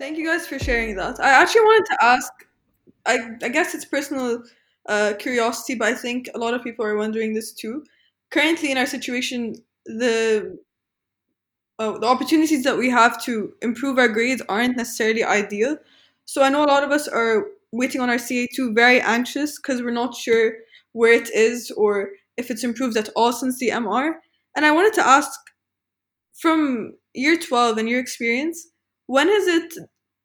Thank you guys for sharing that. I actually wanted to ask. I I guess it's personal uh, curiosity, but I think a lot of people are wondering this too. Currently, in our situation, the uh, the opportunities that we have to improve our grades aren't necessarily ideal. So I know a lot of us are waiting on our CA2 very anxious because we're not sure where it is or if it's improved at all since the MR. And I wanted to ask from year 12 and your experience, when is it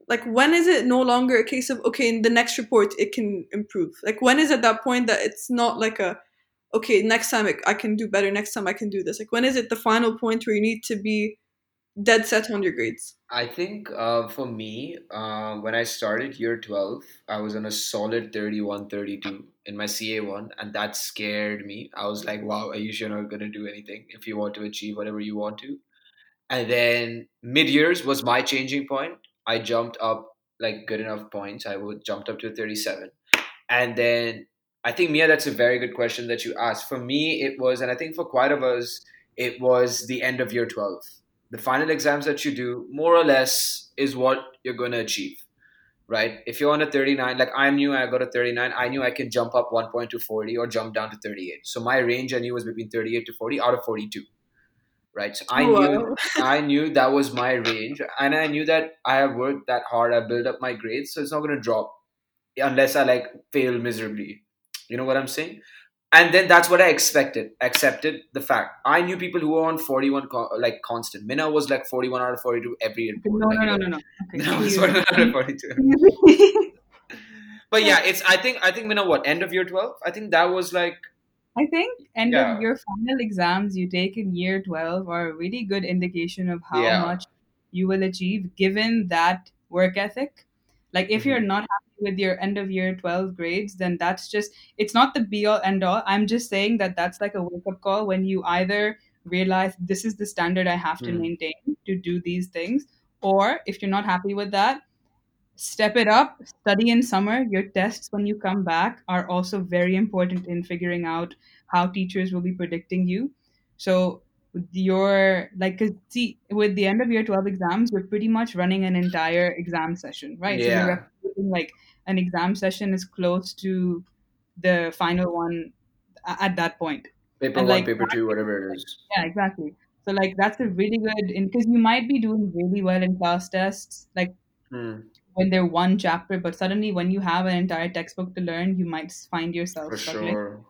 like when is it no longer a case of okay in the next report it can improve like when is it that point that it's not like a okay next time i can do better next time i can do this like when is it the final point where you need to be dead set on your grades I think uh, for me, uh, when I started year 12, I was on a solid 31, 32 in my CA1, and that scared me. I was like, wow, are you sure not going to do anything if you want to achieve whatever you want to? And then mid years was my changing point. I jumped up like good enough points. I would jumped up to 37. And then I think Mia, that's a very good question that you asked. For me, it was, and I think for quite of us, it was the end of year 12. The final exams that you do, more or less, is what you're going to achieve, right? If you're on a 39, like I knew I got a 39, I knew I can jump up one point to 40 or jump down to 38. So my range I knew was between 38 to 40 out of 42 right? So I Wow. knew I knew that was my range, and I knew that I have worked that hard. I built up my grades, so it's not going to drop unless I like fail miserably. You know what I'm saying? And then that's what I expected. Accepted the fact. I knew people who were on 41 co- like constant. Minna was like 41 out of 42 every report. No, Like, no, no, no, no. Okay. Was 41 out of 42. But yeah, it's. I think. I think Minna. What end of year 12? I think that was like. I think end Yeah. of your final exams you take in year 12 are a really good indication of how Yeah. much you will achieve given that work ethic. Like if you're Mhm. not happy with your end of year 12 grades, then that's just it's not the be all end all. I'm just saying that that's like a wake up call when you either realize this is the standard I have to Hmm. maintain to do these things or if you're not happy with that, step it up study in summer your tests when you come back are also very important in figuring out how teachers will be predicting you so your like 'cause see with the end of year 12 exams we're pretty much running an entire exam session right so Yeah. you're replicating, like an exam session is close to the final one at that point Paper And, one, like, paper two, whatever it is. yeah exactly so like that's a really good in because you might be doing really well in class tests like Hmm. When they're one chapter, but suddenly when you have an entire textbook to learn, you might find yourself For struggling. sure.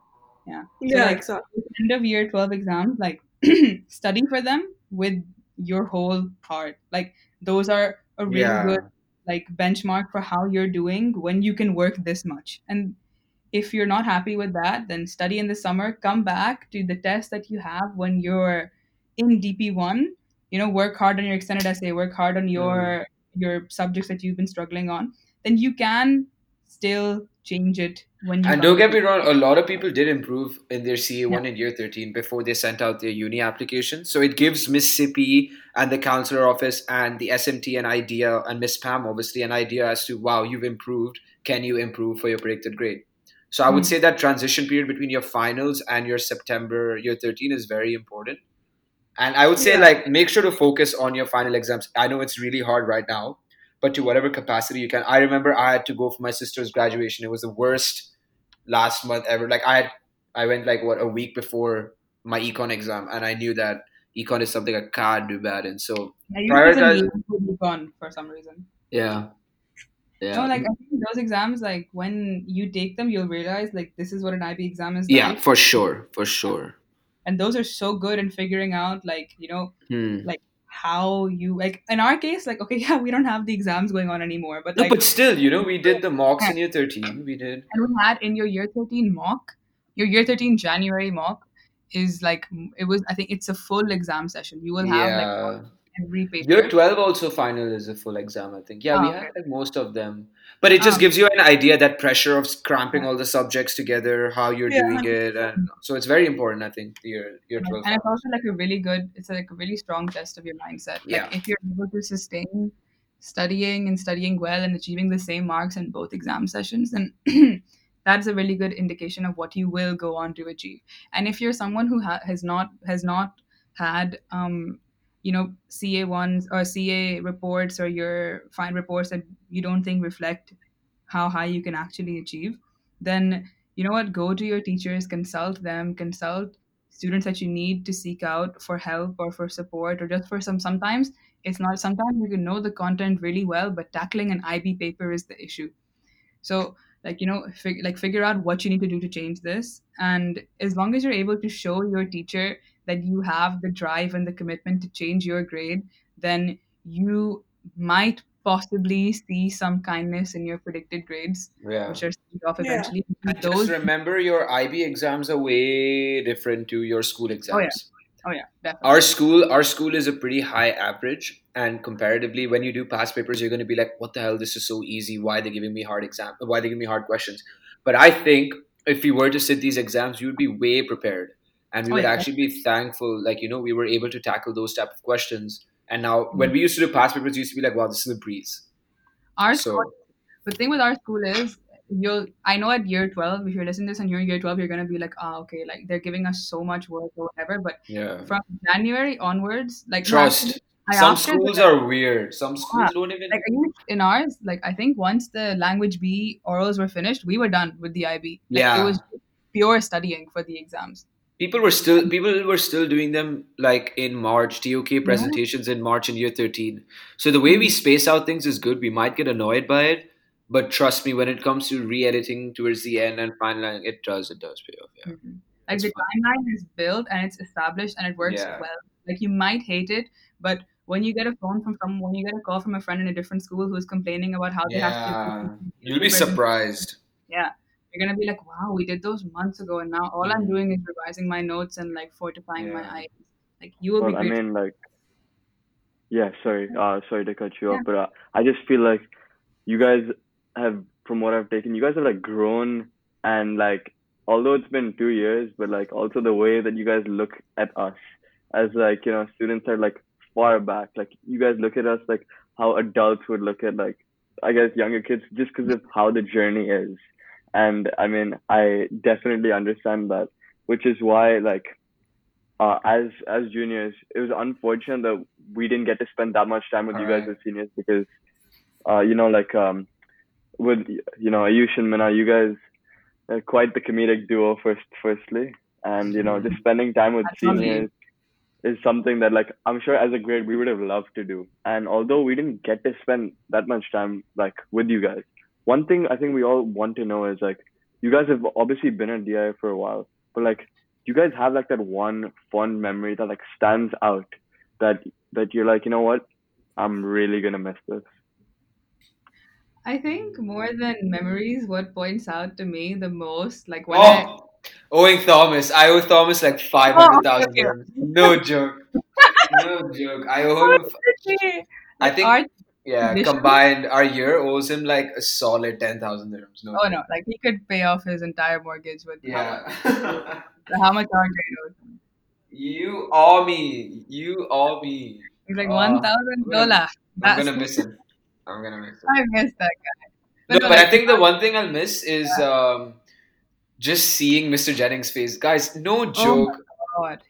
Yeah. yeah like- exactly End of year 12 exams, like study for them with your whole heart. Like those are a really Yeah. good like benchmark for how you're doing when you can work this much. And if you're not happy with that, then study in the summer, come back to the test that you have when you're in DP1, you know, work hard on your extended essay, work hard on your your subjects that you've been struggling on, then you can still change it when you And don't get me wrong, a lot of people did improve in their CA1 in year 13 before they sent out their uni application. So it gives Mississippi and the counselor office and the SMT an idea, and Miss Pam obviously an idea as to, wow, you've improved. Can you improve for your predicted grade? So I would Mm. say that transition period between your finals and your September year 13 is very important. And I would say, Yeah. like, make sure to focus on your final exams. I know it's really hard right now, but to whatever capacity you can. I remember I had to go for my sister's graduation. It was the worst last month ever. Like I had, I went like what a week before my econ exam, and I knew that econ is something I can't do bad in. So to prioritize- econ for some reason. yeah, yeah, No, like I think those exams, like when you take them, you'll realize like this is what an IB exam is yeah, like, for sure, for sure. And those are so good in figuring out like you know Hmm. how you like. In our case, like okay, yeah, we don't have the exams going on anymore, but No, like but still, you know, we did the mocks in year thirteen. We did. and we had in your year 13 mock your year 13 january mock is like it was i think it's a full exam session you will have like Yeah. Every paper Year 12 also final is a full exam, I think. Yeah, Oh, we had like most of them. But it just Um, gives you an idea that pressure of cramping all the subjects together, how you're Yeah, doing it. And so it's very important, I think, year, year 12. and it's also like a really good it's like a really strong test of your mindset like Yeah. if you're able to sustain studying and studying well and achieving the same marks in both exam sessions then that's a really good indication of what you will go on to achieve and if you're someone who ha- has not has not had um you know ca ones or ca reports or your fine reports that you don't think reflect how high you can actually achieve then you know what? Go to your teachers consult them consult students that you need to seek out for help or for support or just for some sometimes it's not sometimes you can know the content really well but tackling an ib paper is the issue. So like you know fig- like figure out what you need to do to change this and as long as you're able to show your teacher that you have the drive and the commitment to change your grade then you might possibly see some kindness in your predicted grades Yeah. which are sent off Yeah. eventually And those just remember, your IB exams are way different to your school exams. oh yeah exams. oh yeah definitely Our school, our school is a pretty high average, and comparatively, when you do past papers, you're going to be like, "What the hell? This is so easy. Why are they giving me hard exam? Why are they giving me hard questions?" But I think if we were to sit these exams, you would be way prepared, and we oh would yeah actually be thankful, like you know, we were able to tackle those type of questions. And now, when we used to do past papers, used to be like, "Wow, this is a breeze." our school the thing with our school is you'll i know at year 12 if you're listening to this and you're in year 12 you're going to be like ah okay like they're giving us so much work or whatever but yeah, from january onwards like trust. i Some schools like are weird. Some yeah schools don't even. like in ours like i think once the language b orals were finished we were done with the ib like it was pure studying for the exams people were still people were still doing them like in March. TOK yeah presentations in March in year thirteen. So the way we Mhm. space out things is good. We might get annoyed by it, but trust me, when it comes to re-editing towards the end and finalizing, it does it does pay off. Yeah, Mhm. Like it's the fun. timeline is built and it's established and it works Yeah, well. Like you might hate it, but when you get a phone from someone, when you get a call from a friend in a different school who's complaining about how they have to yeah. You'll be surprised. yeah, you're gonna be like, wow, we did those months ago, and now all I'm Mm, doing is revising my notes and like fortifying my eyes. Like you will be Well, I mean, like, yeah, sorry, uh, sorry to cut you Yeah. off, but uh, I just feel like you guys have, from what I've taken, you guys have like grown and like, although it's been two years, but like also the way that you guys look at us as like, you know, students are like far back. Like you guys look at us like how adults would look at like, I guess younger kids just because of how the journey is. And I mean, I definitely understand that, which is why like uh, as as juniors, it was unfortunate that we didn't get to spend that much time with All you guys right. as seniors because, uh, you know, like um, with you know Ayush and Mina, you guys are quite the comedic duo. First, firstly, and you know, just spending time with Absolutely. seniors is something that like I'm sure as a grade we would have loved to do. And although we didn't get to spend that much time like with you guys, one thing I think we all want to know is like you guys have obviously been at DI for a while, but like do you guys have like that one fond memory that like stands out that that you're like, you know what? I'm really gonna miss this. I think more than memories, what points out to me the most, like when oh, I Oh, owing Thomas. I owe Thomas like five oh hundred okay, thousand okay. No joke. No joke. I owe him. I think our yeah, combined our year owes him like a solid ten thousand dirhams. No Oh no, like he could pay off his entire mortgage with how much Yeah. how much grade was. you owe me. You owe me. He's like Uh, thousand gonna. I'm That's gonna miss him. I'm gonna miss him. I miss that guy. But no, but I think the one thing I'll miss is yeah. um just seeing Mr. Jennings' face. Guys, no Oh joke.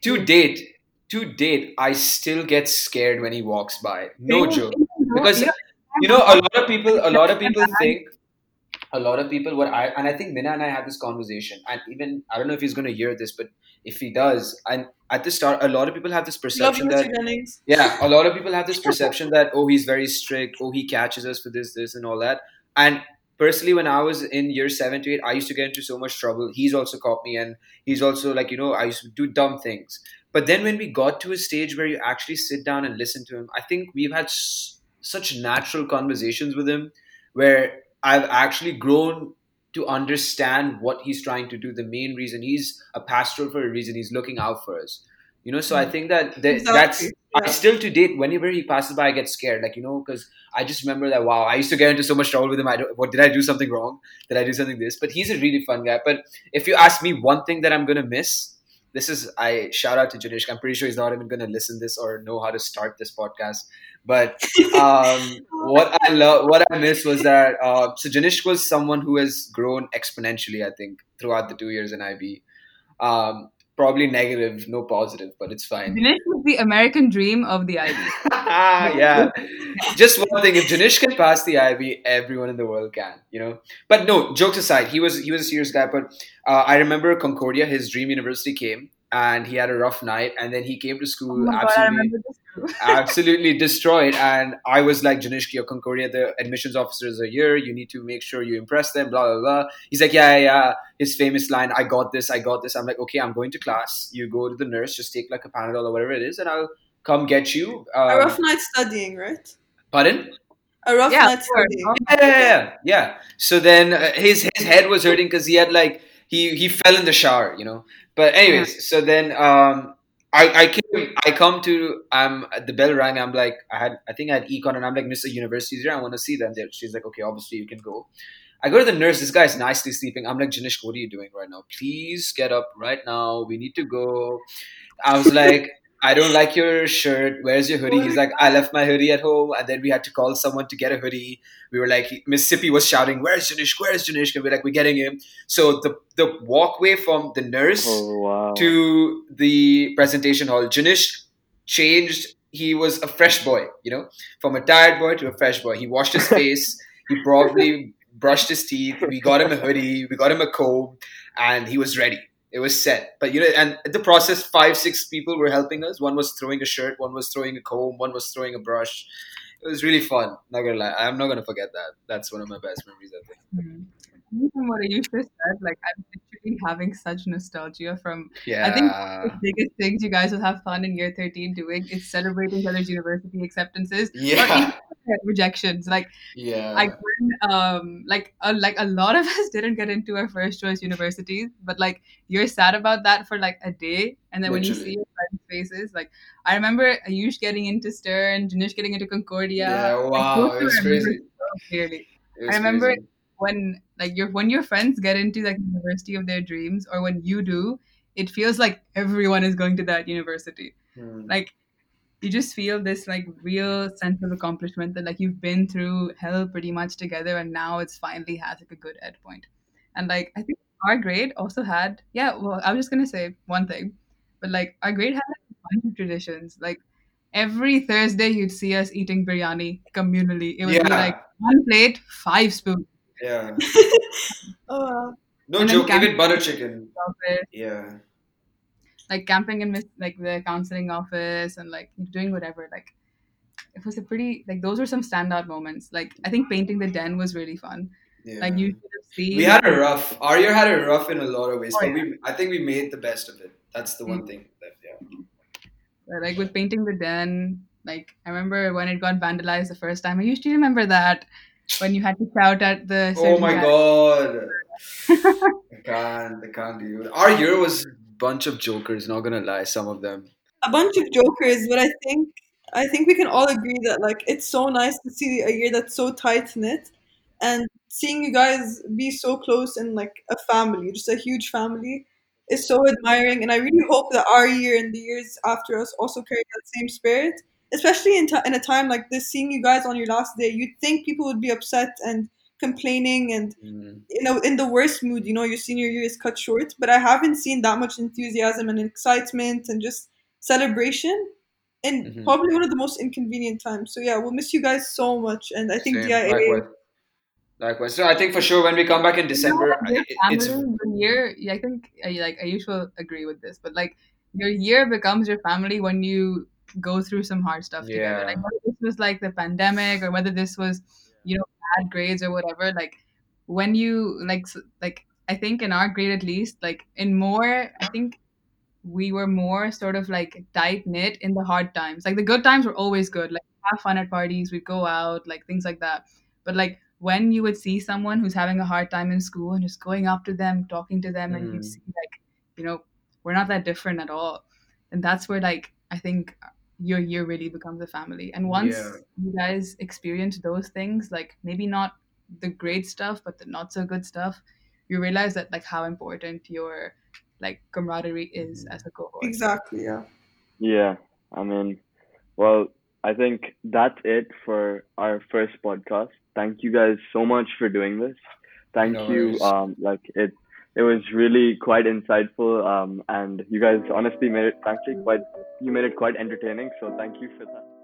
He To date, to date, I still get scared when he walks by. No same joke. Because you know you know, a lot of people, a lot of people think, a lot of people. What I and I think Mina and I had this conversation, and even I don't know if he's going to hear this, but if he does, and at the start, a lot of people have this perception that yeah, a lot of people have this perception that oh, he's very strict, oh, he catches us for this, this, and all that. And personally, when I was in year seven to eight, I used to get into so much trouble. He's also caught me, and he's also like you know, I used to do dumb things. But then when we got to a stage where you actually sit down and listen to him, I think we've had s- such natural conversations with him where I've actually grown to understand what he's trying to do. The main reason he's a pastoral for a reason. He's looking out for us. You know, so I hmm. think that, that that's Exactly. I still to date, whenever he passes by, I get scared. Like you know, because I just remember that wow, I used to get into so much trouble with him. I don't, what did I do something wrong? Did I do something this? But he's a really fun guy. But if you ask me one thing that I'm gonna miss, this is I shout out to Janesh. I'm pretty sure he's not even gonna listen this or know how to start this podcast. But um, what I love, what I miss was that uh, so Janesh was someone who has grown exponentially. I think throughout the two years in IB. Um, probably negative, no positive, but it's fine. Janish was the American dream of the IB. yeah. Just one thing: if Janish can pass the IB, everyone in the world can. You know. But no, jokes aside, he was he was a serious guy. But uh, I remember Concordia, his dream university came, and he had a rough night, and then he came to Oh school my god, I absolutely remember this too. absolutely destroyed. And I was like, Janishki, your Concordia, the admissions officers are here. You need to make sure you impress them, blah, blah, blah. He's like, yeah, yeah, yeah. His famous line, I got this, I got this. I'm like, okay, I'm going to class. You go to the nurse, just take like a Panadol or whatever it is, and I'll come get you. Um, a rough night studying, right? Pardon? A rough Yeah, night studying. Oh, Yeah, yeah, yeah, yeah. So then uh, his his head was hurting because he had like he he fell in the shower, you know. But anyways, so then um I I came I come to um the bell rang. I'm like I had I think I had econ and I'm like Mr. University's here. I want to see them. There. She's like okay, obviously you can go. I go to the nurse. This guy's nicely sleeping. I'm like Janish, what are you doing right now? Please get up right now. We need to go. I was like. I don't like your shirt. Where's your hoodie? He's like, I left my hoodie at home, and then we had to call someone to get a hoodie we were like Mississippi was shouting, "Where's Janish? Where's Janish?" And we're like, "We're getting him." So the the walkway from the nurse Oh wow. to the presentation hall, Janish changed. He was a fresh boy, you know, from a tired boy to a fresh boy. He washed his face. he probably brushed his teeth. We got him a hoodie. We got him a comb, and he was ready. It was set. But you know, and the process, five, six people were helping us. One was throwing a shirt. One was throwing a comb. One was throwing a brush. It was really fun. Not gonna lie, I'm not gonna forget that. That's one of my best memories. I think. Mhm. Even what Ayush just said, like I'm literally having such nostalgia from Yeah. I think the biggest things you guys will have fun in year 13 doing is celebrating each other's university acceptances or Yeah. even rejections. Like Yeah. like when um like uh, like a lot of us didn't get into our first choice universities, but like you're sad about that for like a day, and then when you see your friends' faces, like I remember Ayush getting into Stern, Janish getting into Concordia. yeah. Wow. those It was I remember crazy. so clearly It was I remember crazy. when like your when your friends get into like the university of their dreams, or when you do, it feels like everyone is going to that university. Hmm. Like you just feel this like real sense of accomplishment that like you've been through hell pretty much together, and now it's finally has like a good end point. And like I think our grade also had yeah. Well, I was just gonna say one thing, but like our grade had like, a bunch of traditions. Like every Thursday, you'd see us eating biryani communally. It would be like one plate, five spoons. Yeah. Oh. No And joke. Even butter chicken. office, Yeah. like camping in like the counseling office and like doing whatever. Like it was a pretty like those were some standout moments. Like I think painting the den was really fun. Yeah. Like you should have seen. we had a rough. Year had a rough in a lot of ways, Oh, but yeah. we I think we made the best of it. That's the one Mm. thing that yeah. uh, like with painting the den. Like I remember when it got vandalized the first time. I used to remember that when you had to shout at the. Oh my guy. god. I can't. I can't do it. Our year was a bunch of jokers. Not gonna lie, some of them. a bunch of jokers, but I think I think we can all agree that like it's so nice to see a year that's so tight knit, and seeing you guys be so close and like a family, just a huge family, is so admiring. And I really hope that our year and the years after us also carry that same spirit. Especially in, t- in a time like this, seeing you guys on your last day, you'd think people would be upset and complaining and Mm. you know in the worst mood you know your senior year is cut short but i haven't seen that much enthusiasm and excitement and just celebration in Mhm. probably one of the most inconvenient times so yeah we'll miss you guys so much and i think Same. dia Likewise. Likewise. So I think for sure when we come back in December, You know, your it- it's family, your year. yeah, I think like Ayush will agree with this, but like your year becomes your family when you go through some hard stuff together. Like whether this was like the pandemic or whether this was you know bad grades or whatever. Like when you like like I think in our grade at least like in more I think we were more sort of like tight knit in the hard times. Like the good times were always good. Like have fun at parties, we'd go out, like things like that. But like when you would see someone who's having a hard time in school and just going up to them, talking to them, and you'd Mm. see like, you know, we're not that different at all. And that's where like I think your year really becomes a family. And once Yeah. you guys experience those things, like maybe not the great stuff, but the not so good stuff, you realize that like how important your like camaraderie is as a cohort. exactly yeah Yeah, I mean, well, I think that's it for our first podcast. Thank you guys so much for doing this. Thank No you. Um, like it, It was really quite insightful, um, and you guys honestly made it actually quite you made it quite entertaining. So thank you for that.